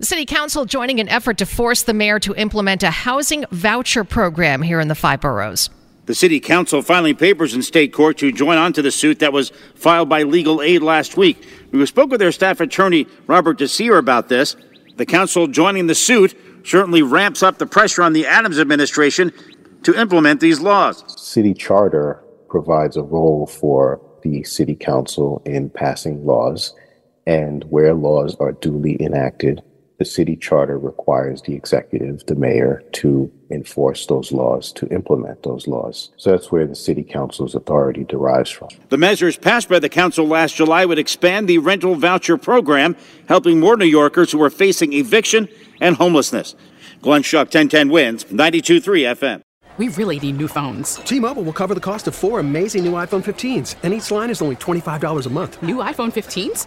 The City Council joining an effort to force the mayor to implement a housing voucher program here in the five boroughs. The City Council filing papers in state court to join onto the suit that was filed by Legal Aid last week. We spoke with their staff attorney, Robert Desir, about this. The council joining the suit certainly ramps up the pressure on the Adams administration to implement these laws. City charter provides a role for the City Council in passing laws, and where laws are duly enacted, the city charter requires the executive, the mayor, to enforce those laws, to implement those laws. So that's where the city council's authority derives from. The measures passed by the council last July would expand the rental voucher program, helping more New Yorkers who are facing eviction and homelessness. Glenn Schuck, 1010 wins, 92.3 FM. We really need new phones. T-Mobile will cover the cost of four amazing new iPhone 15s, and each line is only $25 a month. New iPhone 15s?